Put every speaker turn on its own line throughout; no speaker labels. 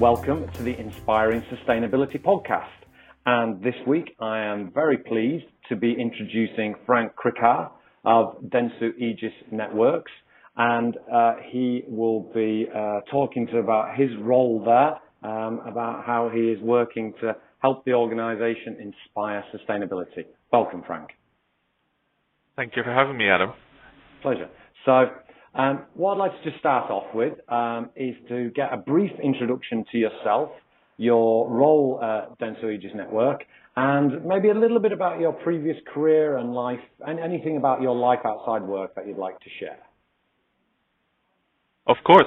Welcome to the Inspiring Sustainability Podcast. And this week I am very pleased to be introducing Frank Krikhaar of Dentsu Aegis Networks. And uh, he will be uh, talking to about his role there, um, about how he is working to help the organization inspire sustainability. Welcome, Frank.
Thank you for having me, Adam.
Pleasure. So um, what I'd like to just start off with um, is to get a brief introduction to yourself, your role at Dentsu Aegis Network, and maybe a little bit about your previous career and life, and anything about your life outside work that you'd like to share.
Of course.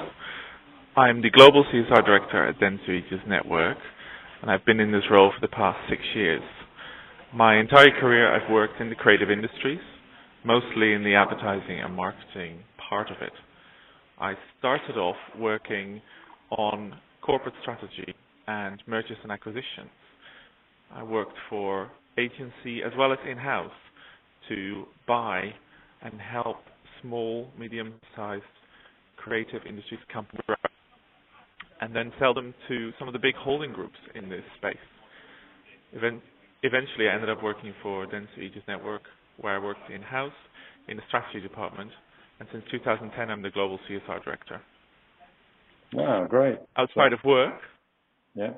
I'm the Global CSR Director at Dentsu Aegis Network, and I've been in this role for the past six years. My entire career I've worked in the creative industries, mostly in the advertising and marketing part of it. I started off working on corporate strategy and mergers and acquisitions. I worked for agency as well as in-house to buy and help small, medium-sized creative industries companies and then sell them to some of the big holding groups in this space. eventually, I ended up working for Dentsu Aegis Network, where I worked in-house in the strategy department and since 2010 I'm the global CSR director.
Wow, great.
Outside so, of work,
yeah.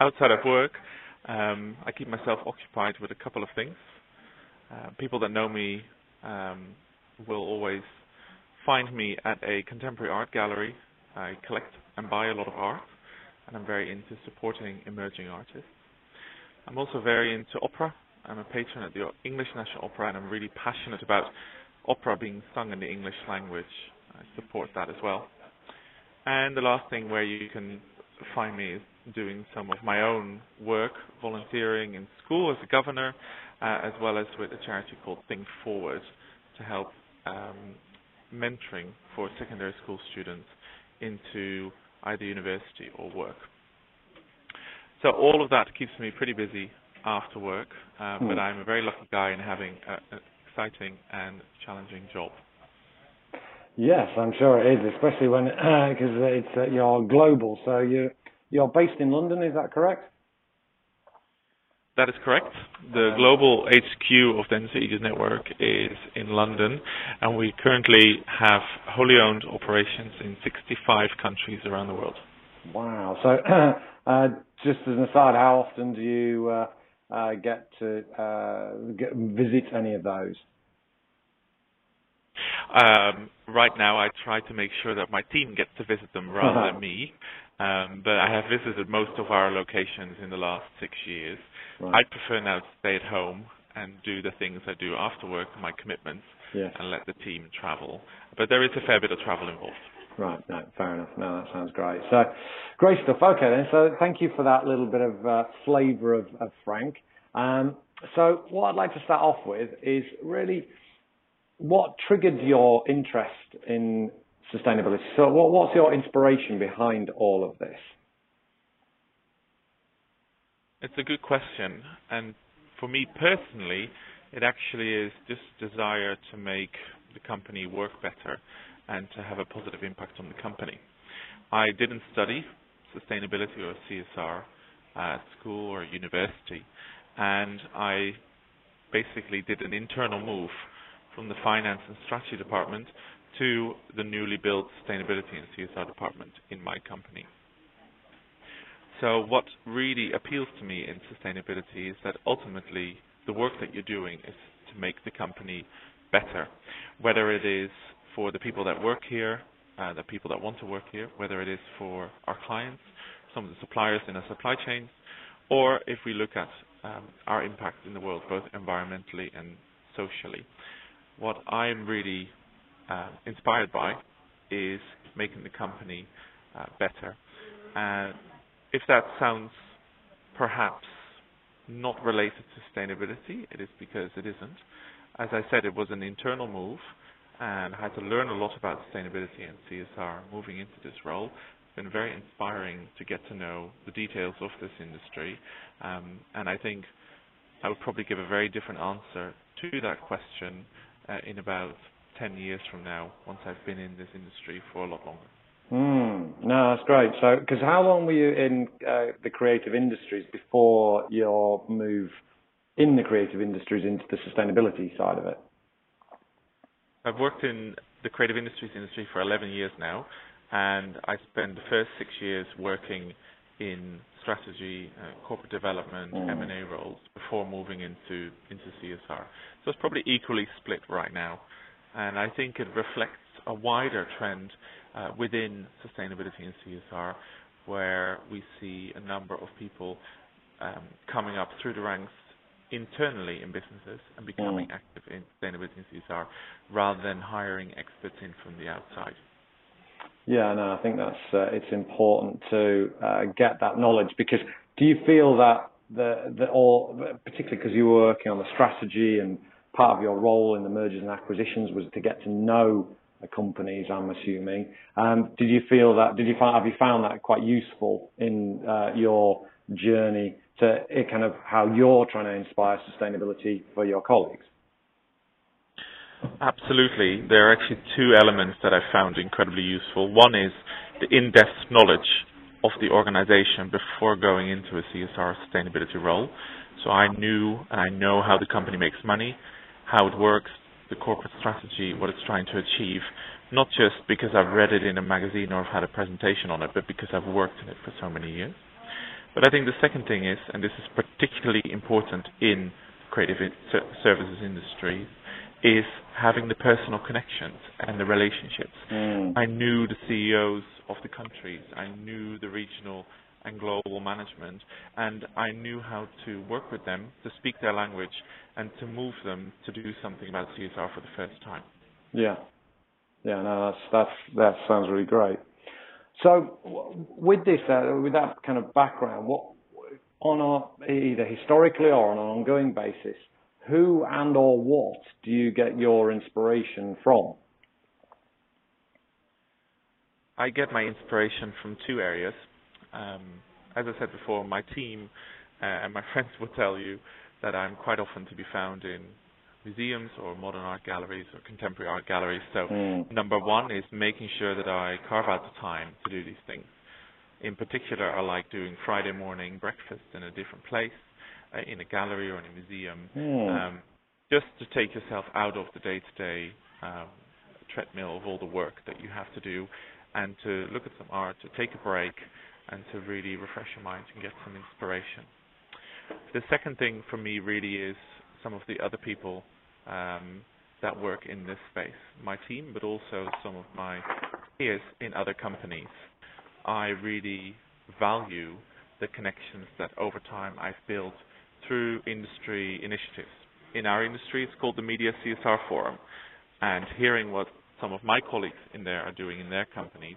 Outside of work, um, I keep myself occupied with a couple of things. Uh, people that know me um, will always find me at a contemporary art gallery. I collect and buy a lot of art, and I'm very into supporting emerging artists. I'm also very into opera. I'm a patron at the English National Opera, and I'm really passionate about opera being sung in the English language. I support that as well. And the last thing where you can find me is doing some of my own work, volunteering in school as a governor, uh, as well as with a charity called Think Forward to help um, mentoring for secondary school students into either university or work. So all of that keeps me pretty busy after work, uh, mm. but I'm a very lucky guy in having a, a exciting and challenging job.
Yes, I'm sure it is, especially when because uh, it's uh, you're global. So you you're based in London, is that correct?
That is correct. The global HQ of the Aegis Network is in London, and we currently have wholly owned operations in 65 countries around the world.
Wow. So, uh, just as an aside, how often do you uh, get to uh, get, visit any of those?
Um, right now, I try to make sure that my team gets to visit them rather than me. Um, but I have visited most of our locations in the last six years. Right. I prefer now to stay at home and do the things I do after work, my commitments,
yes.
and let the team travel. But there is a fair bit of travel involved.
Right. No, fair enough. No, that sounds great. So, great stuff. Okay, then. So, thank you for that little bit of uh, flavour of, of, Frank. Um, so, what I'd like to start off with is really what triggered your interest in sustainability. So, what, what's your inspiration behind all of this?
It's a good question, and for me personally, it actually is this desire to make the company work better and to have a positive impact on the company. I didn't study sustainability or CSR at school or university, and I basically did an internal move from the finance and strategy department to the newly built sustainability and CSR department in my company. So what really appeals to me in sustainability is that ultimately the work that you're doing is to make the company better, whether it is for the people that work here, uh, the people that want to work here, whether it is for our clients, some of the suppliers in our supply chains, or if we look at um, our impact in the world, both environmentally and socially. What I'm really uh, inspired by is making the company uh, better. Uh, if that sounds perhaps not related to sustainability, it is because it isn't. As I said, it was an internal move and had to learn a lot about sustainability and CSR moving into this role. It's been very inspiring to get to know the details of this industry, um, and I think I would probably give a very different answer to that question uh, in about 10 years from now, once I've been in this industry for a lot longer.
Mm, no, that's great. So, because how long were you in uh, the creative industries before your move in the creative industries into the sustainability side of it?
I've worked in the creative industries industry for 11 years now, and I spent the first six years working in strategy, uh, corporate development, mm. M&A roles before moving into into CSR. So it's probably equally split right now, and I think it reflects a wider trend uh, within sustainability and CSR, where we see a number of people um, coming up through the ranks internally in businesses and becoming mm. active in sustainability and CSR rather than hiring experts in from the outside.
Yeah, no, I think that's uh, it's important to uh, get that knowledge because do you feel that the the or particularly because you were working on the strategy and part of your role in the mergers and acquisitions was to get to know the companies, I'm assuming. Um, did you feel that? Did you find have you found that quite useful in uh, your journey to kind of how you're trying to inspire sustainability for your colleagues?
Absolutely. There are actually two elements that I found incredibly useful. One is the in-depth knowledge of the organization before going into a CSR sustainability role. So I knew and I know how the company makes money, how it works, the corporate strategy, what it's trying to achieve, not just because I've read it in a magazine or I've had a presentation on it, but because I've worked in it for so many years. But I think the second thing is, and this is particularly important in creative services industry, is having the personal connections and the relationships. Mm. I knew the CEOs of the countries. I knew the regional and global management, and I knew how to work with them to speak their language and to move them to do something about CSR for the first time.
Yeah, yeah, no, that's that's that sounds really great. So, with this, uh, with that kind of background, what on a, either historically or on an ongoing basis, who and or what do you get your inspiration from?
I get my inspiration from two areas. Um, as I said before, my team uh, and my friends will tell you that I'm quite often to be found in museums or modern art galleries or contemporary art galleries. So mm. number one is making sure that I carve out the time to do these things. In particular, I like doing Friday morning breakfast in a different place, uh, in a gallery or in a museum, mm. um, just to take yourself out of the day-to-day um, treadmill of all the work that you have to do, and to look at some art, to take a break, and to really refresh your mind and get some inspiration. The second thing for me really is some of the other people um, that work in this space, my team, but also some of my peers in other companies. I really value the connections that over time I've built through industry initiatives. In our industry, it's called the Media CSR Forum, and hearing what some of my colleagues in there are doing in their companies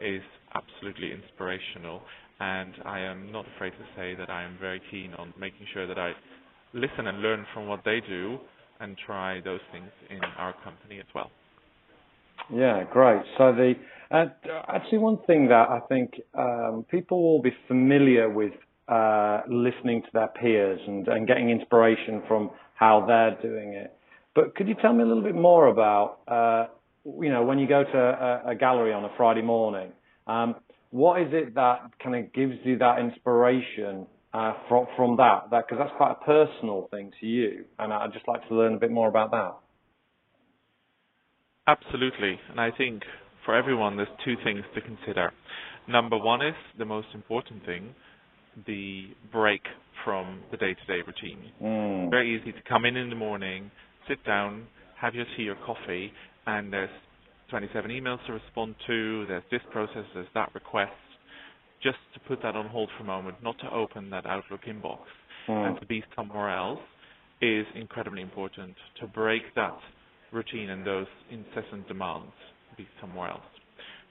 is absolutely inspirational. And I am not afraid to say that I am very keen on making sure that I listen and learn from what they do and try those things in our company as well.
Yeah, great. So the uh, actually one thing that I think um, people will be familiar with uh, listening to their peers and, and getting inspiration from how they're doing it. But could you tell me a little bit more about, uh, you know, when you go to a, a gallery on a Friday morning, um, what is it that kind of gives you that inspiration uh, from from that? That because that's quite a personal thing to you, and I'd just like to learn a bit more about that.
Absolutely, and I think for everyone, there's two things to consider. Number one is the most important thing, the break from the day-to-day routine. Mm. Very easy to come in in the morning, sit down, have your tea or coffee, and there's 27 emails to respond to, there's this process, there's that request, just to put that on hold for a moment, not to open that Outlook inbox mm. and to be somewhere else is incredibly important. To break that routine and those incessant demands, be somewhere else.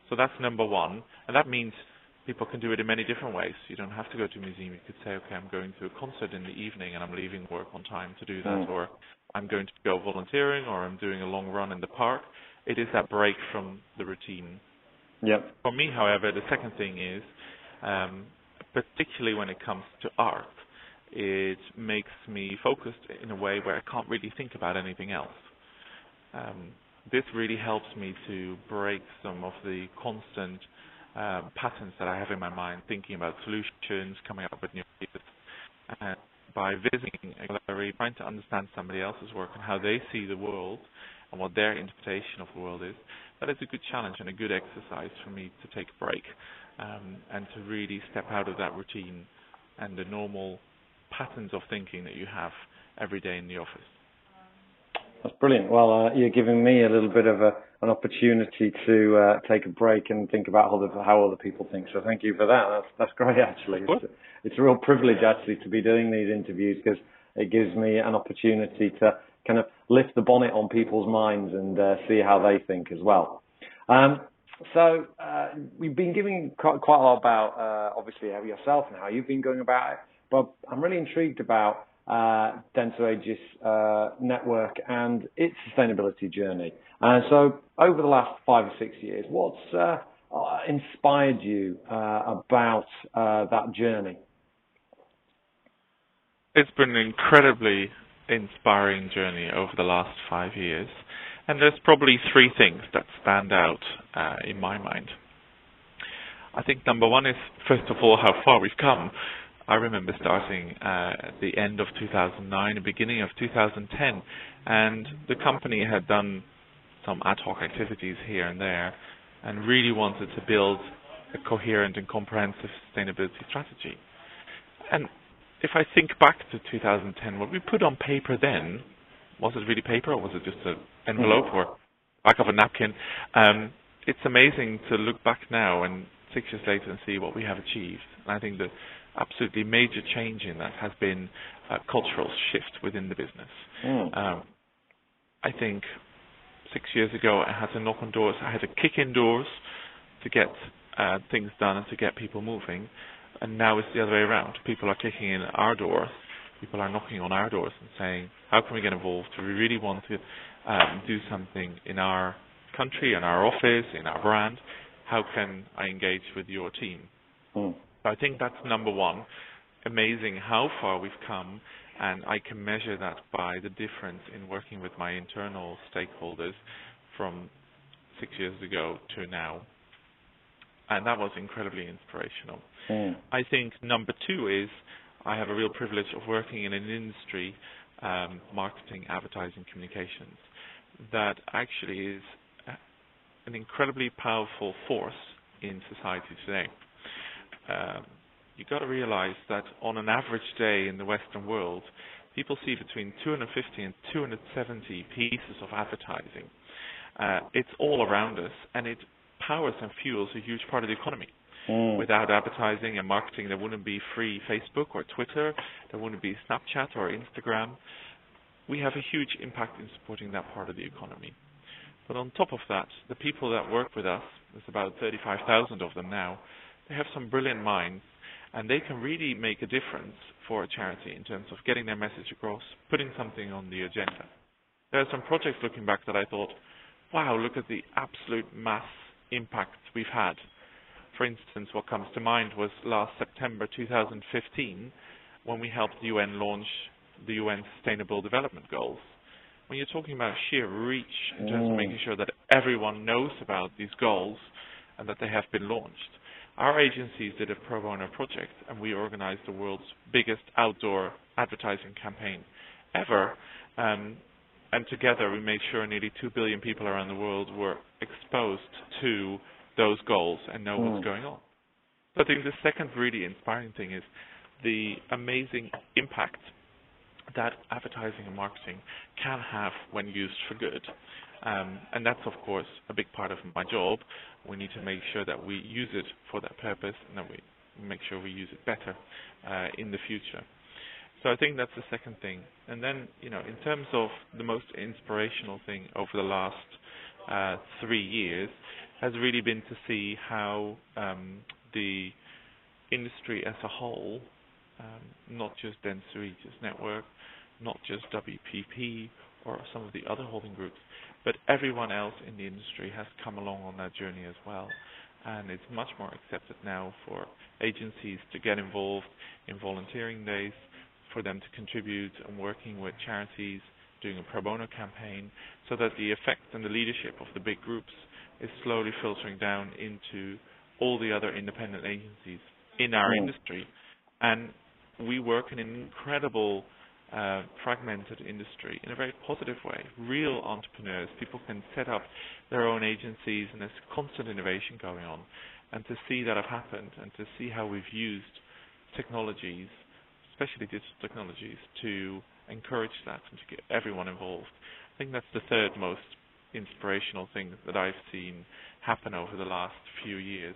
So that's number one, and that means people can do it in many different ways. You don't have to go to a museum. You could say, okay, I'm going to a concert in the evening and I'm leaving work on time to do that, mm. or I'm going to go volunteering, or I'm doing a long run in the park. It is that break from the routine.
Yep.
For me, however, the second thing is um, particularly when it comes to art, it makes me focused in a way where I can't really think about anything else. Um, this really helps me to break some of the constant uh, patterns that I have in my mind, thinking about solutions, coming up with new ideas. And by visiting a gallery, trying to understand somebody else's work and how they see the world and what their interpretation of the world is, that is a good challenge and a good exercise for me to take a break um, and to really step out of that routine and the normal patterns of thinking that you have every day in the office.
That's brilliant. Well, uh, you're giving me a little bit of a, an opportunity to uh, take a break and think about how other, how other people think. So thank you for that. That's, that's great, actually. It's, it's a real privilege, actually, to be doing these interviews because it gives me an opportunity to kind of lift the bonnet on people's minds and uh, see how they think as well. Um, so uh, we've been giving quite, quite a lot about, uh, obviously, yourself and how you've been going about it. But I'm really intrigued about uh, Dentsu Aegis uh, network and its sustainability journey. Uh, so over the last five or six years, what's uh, uh, inspired you uh, about that journey?
It's been an incredibly inspiring journey over the last five years. And there's probably three things that stand out in my mind. I think number one is, first of all, how far we've come. I remember starting uh, at the end of 2009, the beginning of 2010, and the company had done some ad hoc activities here and there, and really wanted to build a coherent and comprehensive sustainability strategy. And if I think back to 2010, what we put on paper then, was it really paper or was it just an envelope mm-hmm. or back of a napkin? Um, it's amazing to look back now and six years later and see what we have achieved. And I think the absolutely major change in that has been a cultural shift within the business. Mm. Um, I think six years ago I had to knock on doors, I had to kick in doors to get uh, things done and to get people moving. And now it's the other way around. People are kicking in our doors. People are knocking on our doors and saying, "How can we get involved? Do we really want to um, do something in our country, in our office, in our brand? How can I engage with your team?" Mm. I think that's number one. Amazing how far we've come, and I can measure that by the difference in working with my internal stakeholders from six years ago to now. And that was incredibly inspirational. Mm. I think number two is I have a real privilege of working in an industry, um, marketing, advertising, communications, that actually is an incredibly powerful force in society today um, you got to realize that on an average day in the Western world, people see between 250 and 270 pieces of advertising. Uh, it's all around us, and it powers and fuels a huge part of the economy. Mm. Without advertising and marketing, there wouldn't be free Facebook or Twitter, there wouldn't be Snapchat or Instagram. We have a huge impact in supporting that part of the economy. But on top of that, the people that work with us, there's about 35,000 of them now, they have some brilliant minds, and they can really make a difference for a charity in terms of getting their message across, putting something on the agenda. There are some projects looking back that I thought, wow, look at the absolute mass impact we've had. For instance, what comes to mind was last September 2015 when we helped the UN launch the UN Sustainable Development Goals. When you're talking about sheer reach in terms mm. of making sure that everyone knows about these goals and that they have been launched, our agencies did a pro bono project, and we organized the world's biggest outdoor advertising campaign ever. Um, and together, we made sure nearly 2 billion people around the world were exposed to those goals and know mm. what's going on. So I think the second really inspiring thing is the amazing impact that advertising and marketing can have when used for good. Um, and that's, of course, a big part of my job. We need to make sure that we use it for that purpose and that we make sure we use it better uh, in the future. So I think that's the second thing. And then, you know, in terms of the most inspirational thing over the last uh, three years has really been to see how um, the industry as a whole, not just Dentsu Aegis Network, not just WPP or some of the other holding groups, but everyone else in the industry has come along on that journey as well. And it's much more accepted now for agencies to get involved in volunteering days, for them to contribute and working with charities doing a pro bono campaign, so that the effect and the leadership of the big groups is slowly filtering down into all the other independent agencies in our
Mm.
industry. And we work in an incredible uh, fragmented industry in a very positive way. Real entrepreneurs, people can set up their own agencies, and there's constant innovation going on. And to see that have happened, and to see how we've used technologies, especially digital technologies, to encourage that and to get everyone involved. I think that's the third most inspirational thing that I've seen happen over the last few years.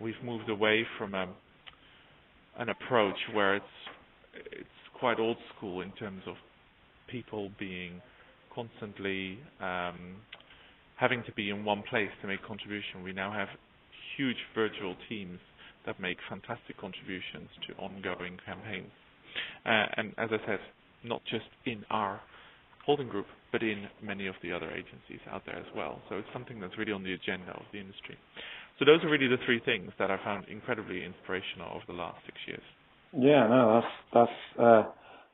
We've moved away from a, an approach where it's it's quite old school in terms of people being constantly um, having to be in one place to make contribution. We now have huge virtual teams that make fantastic contributions to ongoing campaigns. Uh, and as I said, not just in our holding group, but in many of the other agencies out there as well. So it's something that's really on the agenda of the industry. So those are really the three things that I found incredibly inspirational over the last six years.
Yeah, no, that's that's uh,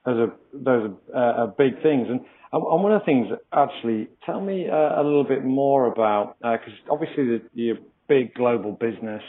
those are those are uh, big things. And and one of the things, actually, tell me uh, a little bit more about because obviously the, a big global business,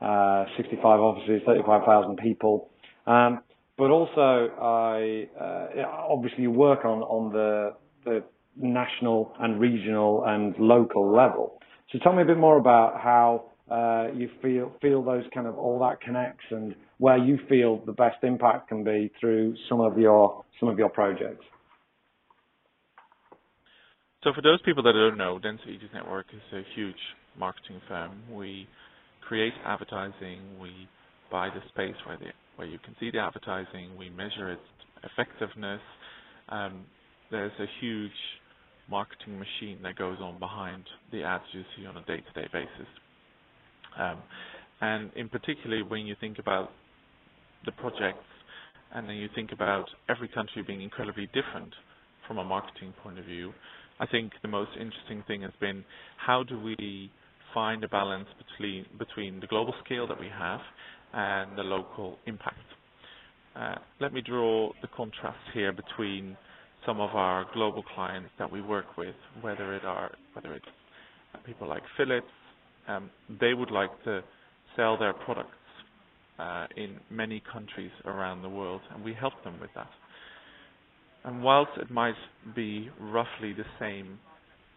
uh, 65 offices, 35,000 people. Um, but also, I uh, obviously you work on on the the national and regional and local level. So tell me a bit more about how uh, you feel feel those kind of all that connects and where you feel the best impact can be through some of your some of your projects.
So for those people that don't know, Dentsu Aegis Network is a huge marketing firm. We create advertising, we buy the space where the where you can see the advertising, we measure its effectiveness. Um, there's a huge marketing machine that goes on behind the ads you see on a day-to-day basis. Um, and in particular, when you think about the projects, and then you think about every country being incredibly different from a marketing point of view, I think the most interesting thing has been how do we find a balance between between the global scale that we have and the local impact. Uh, let me draw the contrast here between some of our global clients that we work with, whether it are whether it's people like Philips, um, they would like to sell their products uh, in many countries around the world, and we help them with that. And whilst it might be roughly the same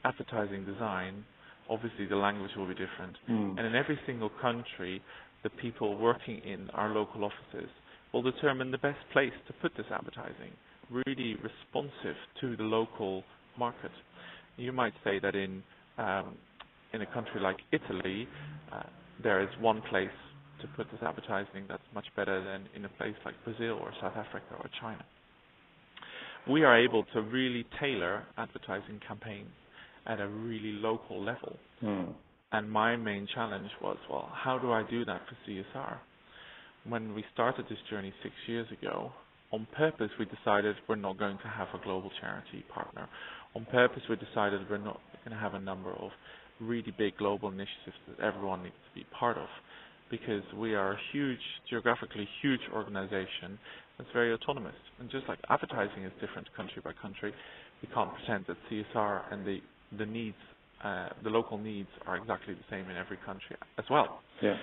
advertising design, obviously the language will be different.
Mm.
And in every single country, the people working in our local offices will determine the best place to put this advertising, really responsive to the local market. You might say that in um, in a country like Italy, uh, there is one place to put this advertising that's much better than in a place like Brazil or South Africa or China. We are able to really tailor advertising campaigns at a really local level.
Mm.
And my main challenge was, well, how do I do that for CSR? When we started this journey six years ago, on purpose we decided we're not going to have a global charity partner. On purpose we decided we're not going to have a number of really big global initiatives that everyone needs to be part of because we are a huge, geographically huge organization that's very autonomous. And just like advertising is different country by country, we can't pretend that CSR and the, the needs, uh, the local needs are exactly the same in every country as well.
Yeah.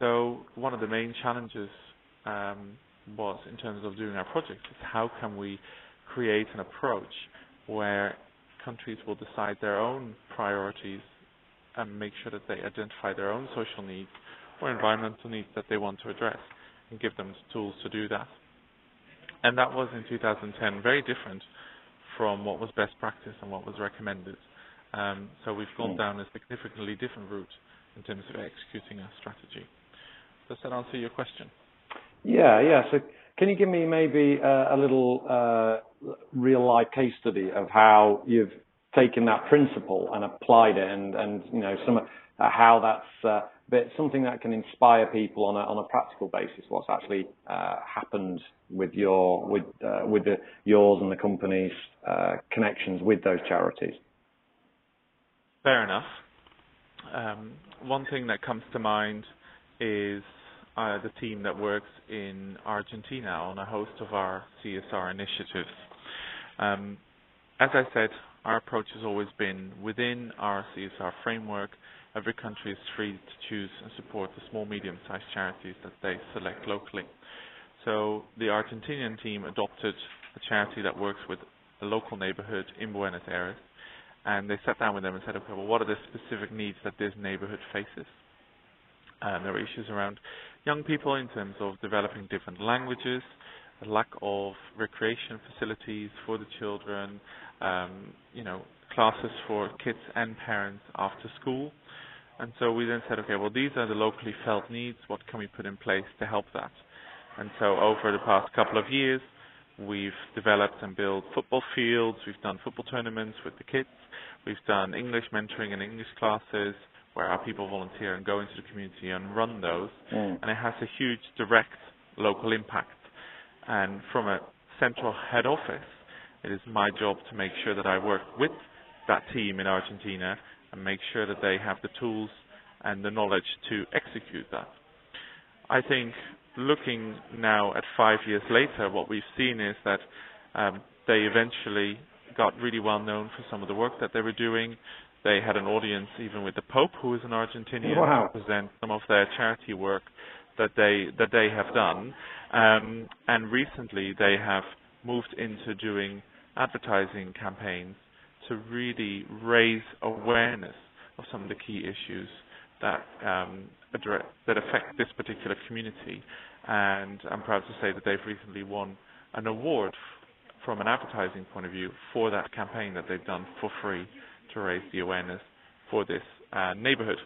So one of the main challenges um, was in terms of doing our project is how can we create an approach where countries will decide their own priorities and make sure that they identify their own social needs or environmental needs that they want to address and give them the tools to do that. And that was in 2010 very different from what was best practice and what was recommended. Um, so we've gone
Mm.
down a significantly different route in terms of executing our strategy. Does that answer your question?
Yeah, yeah. So can you give me maybe uh, a little uh, real life case study of how you've taken that principle and applied it, and and you know some uh, how that's uh, bit something that can inspire people on a on a practical basis. What's actually uh, happened with your with uh, with the yours and the company's uh, connections with those charities?
Fair enough. Um, one thing that comes to mind is the team that works in Argentina on a host of our CSR initiatives. Um, as I said, our approach has always been within our CSR framework. Every country is free to choose and support the small, medium-sized charities that they select locally. So the Argentinian team adopted a charity that works with a local neighborhood in Buenos Aires, and they sat down with them and said, okay, well, what are the specific needs that this neighborhood faces? And there are issues around young people in terms of developing different languages, lack of recreation facilities for the children, um, you know, classes for kids and parents after school. And so we then said, okay, well, these are the locally felt needs. What can we put in place to help that? And so over the past couple of years, we've developed and built football fields. We've done football tournaments with the kids. We've done English mentoring and English classes where our people volunteer and go into the community and run those. Mm. And it has a huge direct local impact. And from a central head office, it is my job to make sure that I work with that team in Argentina and make sure that they have the tools and the knowledge to execute that. I think looking now at five years later, what we've seen is that um, they eventually got really well known for some of the work that they were doing. They had an audience even with the Pope, who is an Argentinian,
wow.
to present some of their charity work that they that they have done. Um, and recently, they have moved into doing advertising campaigns to really raise awareness of some of the key issues that um, address, that affect this particular community. And I'm proud to say that they've recently won an award f- from an advertising point of view for that campaign that they've done for free to raise the awareness for this uh, neighborhood.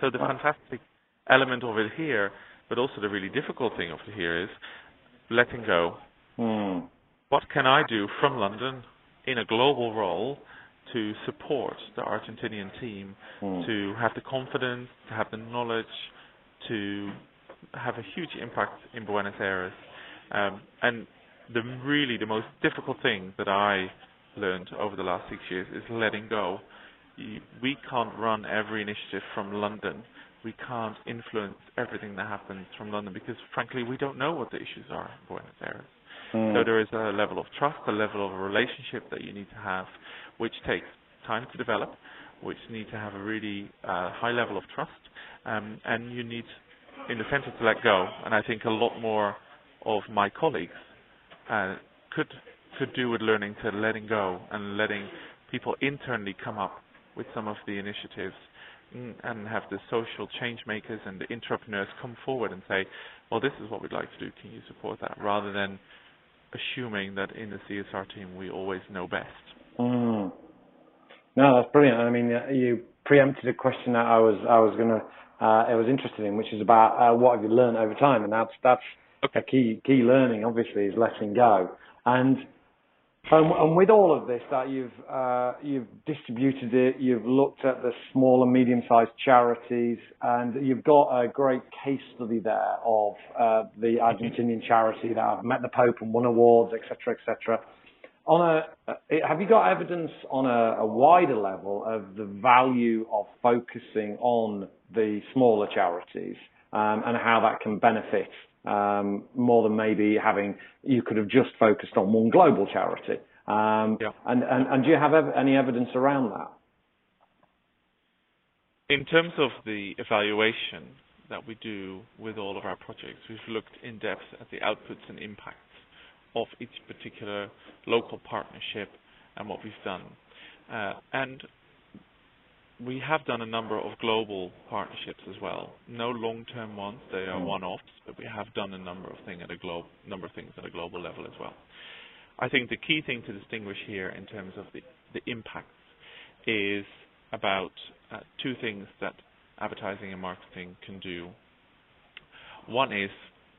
So the fantastic element of it here, but also the really difficult thing of here is letting go.
Mm.
What can I do from London in a global role to support the Argentinian team
mm.
to have the confidence, to have the knowledge, to have a huge impact in Buenos Aires. Um, and the really the most difficult thing that I learned over the last six years is letting go. We can't run every initiative from London. We can't influence everything that happens from London because, frankly, we don't know what the issues are in Buenos Aires.
Mm.
So there is a level of trust, a level of a relationship that you need to have, which takes time to develop, which need to have a really uh, high level of trust, um, and you need, in the center, to let go. And I think a lot more of my colleagues uh, could could do with learning to letting go and letting people internally come up with some of the initiatives and have the social change makers and the entrepreneurs come forward and say, well, this is what we'd like to do. Can you support that? Rather than assuming that in the CSR team we always know best.
Mm. No, that's brilliant. I mean, you preempted a question that I was I was gonna uh, I was interested in, which is about uh, what have you learned over time, and that's that's
okay.
a key key learning. Obviously, is letting go, and um, and with all of this, that you've uh, you've distributed it, you've looked at the small and medium-sized charities, and you've got a great case study there of uh, the Argentinian charity that have met the Pope and won awards, etc., etc. On a, uh, have you got evidence on a, a wider level of the value of focusing on the smaller charities um, and how that can benefit um, more than maybe having you could have just focused on one global charity. Um,
yeah.
and, and, and do you have ev- any evidence around that?
In terms of the evaluation that we do with all of our projects, we've looked in depth at the outputs and impacts of each particular local partnership and what we've done. Uh, and we have done a number of global partnerships as well. No long-term ones; they are mm. one-offs, but we have done a number of things at a number of things at a global level as well. I think the key thing to distinguish here in terms of the, the impacts is about uh, two things that advertising and marketing can do. One is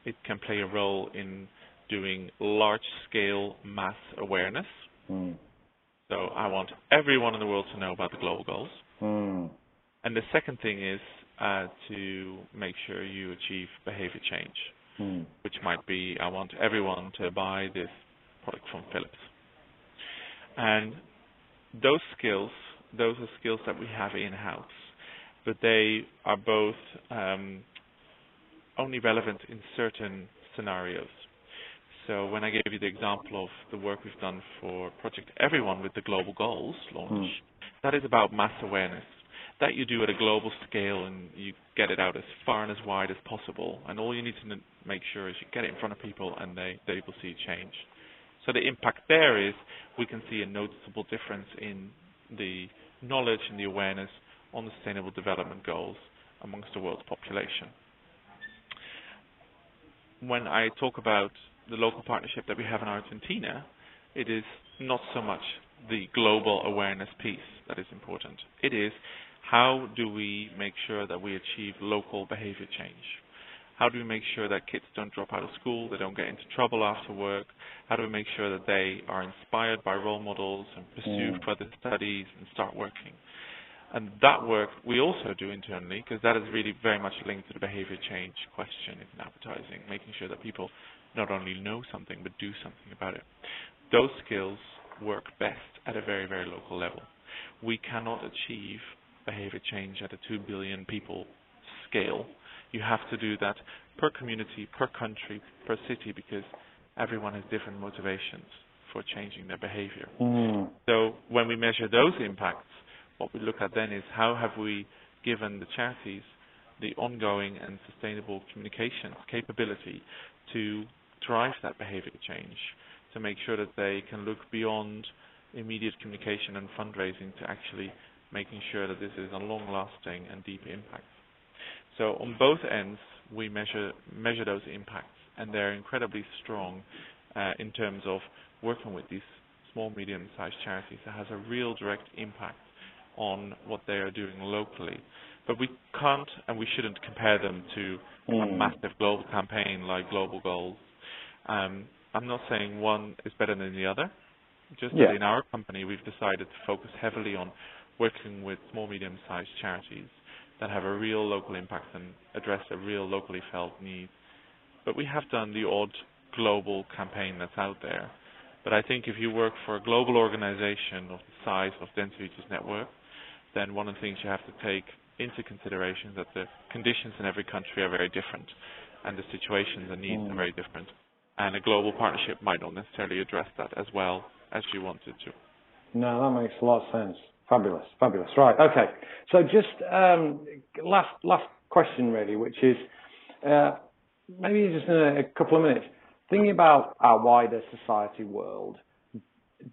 it can play a role in doing large-scale mass awareness.
Mm.
So I want everyone in the world to know about the global goals.
Mm.
And the second thing is uh, to make sure you achieve behavior change,
mm.
which might be I want everyone to buy this product from Philips. And those skills, those are skills that we have in-house, but they are both um, only relevant in certain scenarios. So when I gave you the example of the work we've done for Project Everyone with the Global Goals launch, mm. That is about mass awareness. That you do at a global scale and you get it out as far and as wide as possible. And all you need to make sure is you get it in front of people and they, they will see change. So the impact there is we can see a noticeable difference in the knowledge and the awareness on the Sustainable Development Goals amongst the world's population. When I talk about the local partnership that we have in Argentina, it is not so much the global awareness piece that is important. It is how do we make sure that we achieve local behavior change? How do we make sure that kids don't drop out of school, they don't get into trouble after work? How do we make sure that they are inspired by role models and pursue mm. further studies and start working? And that work we also do internally because that is really very much linked to the behavior change question in advertising, making sure that people not only know something but do something about it. Those skills work best at a very, very local level. We cannot achieve behavior change at a 2 billion people scale you have to do that per community, per country, per city, because everyone has different motivations for changing their behavior. Mm. So when we measure those impacts, what we look at then is how have we given the charities the ongoing and sustainable communications capability to drive that behavior change, to make sure that they can look beyond immediate communication and fundraising to actually making sure that this is a long-lasting and deep impact. So on both ends, we measure measure those impacts, and they're incredibly strong uh, in terms of working with these small, medium-sized charities that has a real direct impact on what they are doing locally. But we can't and we shouldn't compare them to mm. a massive global campaign like Global Goals. Um, I'm not saying one is better than the other. Just yeah. that in our company, we've decided to focus heavily on working with small, medium-sized charities that have a real local impact and address a real locally felt need. But we have done the odd global campaign that's out there. But I think if you work for a global organization of the size of Aegis Network, then one of the things you have to take into consideration is that the conditions in every country are very different and the situations and needs mm. are very different. And a global partnership might not necessarily address that as well as you wanted to.
No, that makes a lot of sense. Fabulous, fabulous. Right, okay. So just um, last last question really, which is uh, maybe just in a, a, couple of minutes, thinking about our wider society world.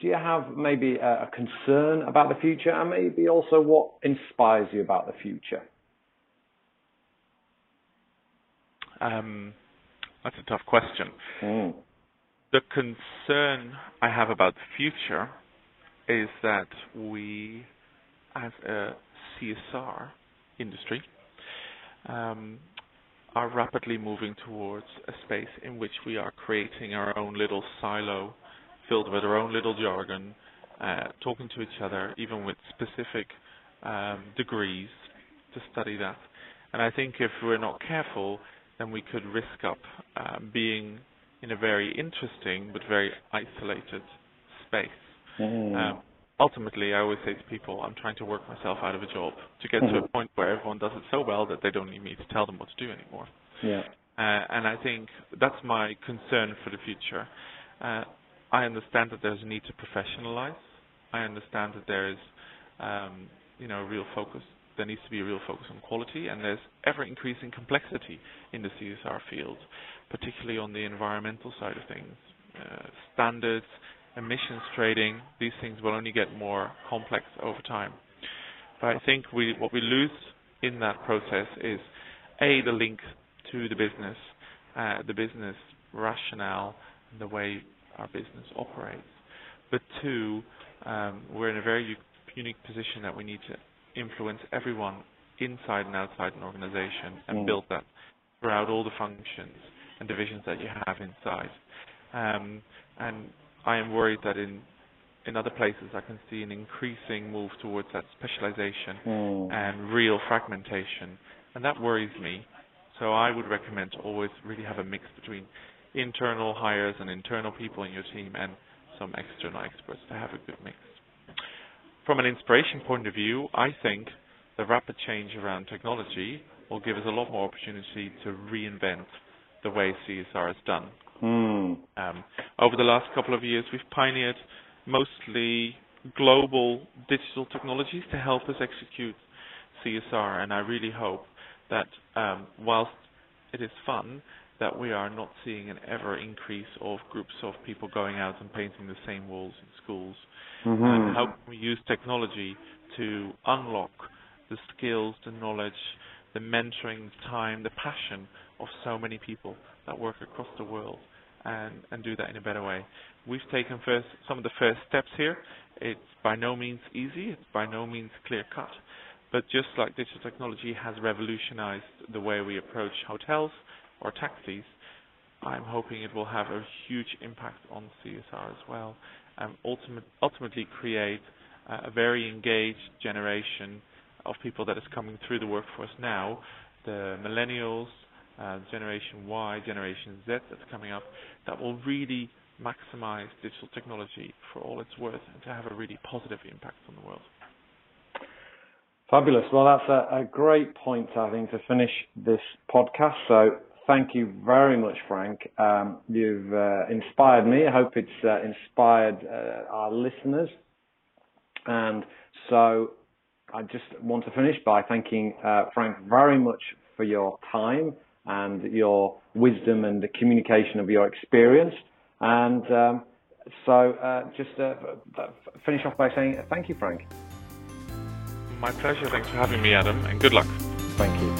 Do you have maybe a, a concern about the future, and maybe also what inspires you about the future?
Um, that's a tough question.
Mm.
The concern I have about the future is that we, as a CSR industry, um, are rapidly moving towards a space in which we are creating our own little silo filled with our own little jargon, uh, talking to each other, even with specific um, degrees to study that. And I think if we're not careful, then we could risk up uh, being in a very interesting but very isolated space.
Mm. Um,
ultimately, I always say to people, I'm trying to work myself out of a job to get mm-hmm. to a mm-hmm. point where everyone does it so well that they don't need me to tell them what to do anymore.
Yeah.
Uh, and I think that's my concern for the future. Uh, I understand that there's a need to professionalize. I understand that there is, um, you know, a real focus. There needs to be a real focus on quality, and there's ever increasing complexity in the CSR field, particularly on the environmental side of things. Uh, standards, emissions trading, these things will only get more complex over time. But I think we, what we lose in that process is a the link to the business, uh, the business rationale, and the way our business operates. But two, um, we're in a very unique position that we need to influence everyone inside and outside an organization and mm. build that throughout all the functions and divisions that you have inside. Um, and I am worried that in in other places I can see an increasing move towards that specialization
mm.
and real fragmentation, and that worries me. So I would recommend to always really have a mix between internal hires and internal people in your team and some external experts to have a good mix. From an inspiration point of view, I think the rapid change around technology will give us a lot more opportunity to reinvent the way CSR is done
Mm.
Um, over the last couple of years, we've pioneered mostly global digital technologies to help us execute CSR, and I really hope that um, whilst it is fun, that we are not seeing an ever increase of groups of people going out and painting the same walls in schools.
Mm-hmm.
And how can we use technology to unlock the skills, the knowledge, the mentoring, the time, the passion of so many people that work across the world and, and do that in a better way. We've taken first some of the first steps here. It's by no means easy, it's by no means clear cut, but just like digital technology has revolutionized the way we approach hotels or taxis, I'm hoping it will have a huge impact on CSR as well, and ultimate, ultimately create a very engaged generation of people that is coming through the workforce now, the millennials, uh, Generation Y, Generation Z that's coming up, that will really maximize digital technology for all it's worth and to have a really positive impact on the world.
Fabulous. Well, that's a, a great point, I think, to finish this podcast. So thank you very much, Frank. Um, you've uh, inspired me. I hope it's uh, inspired uh, our listeners. And so I just want to finish by thanking uh, Frank very much for your time and your wisdom and the communication of your experience. And um, so uh, just uh, finish off by saying thank you, Frank.
My pleasure. Thanks for having me, Adam, and good luck.
Thank you.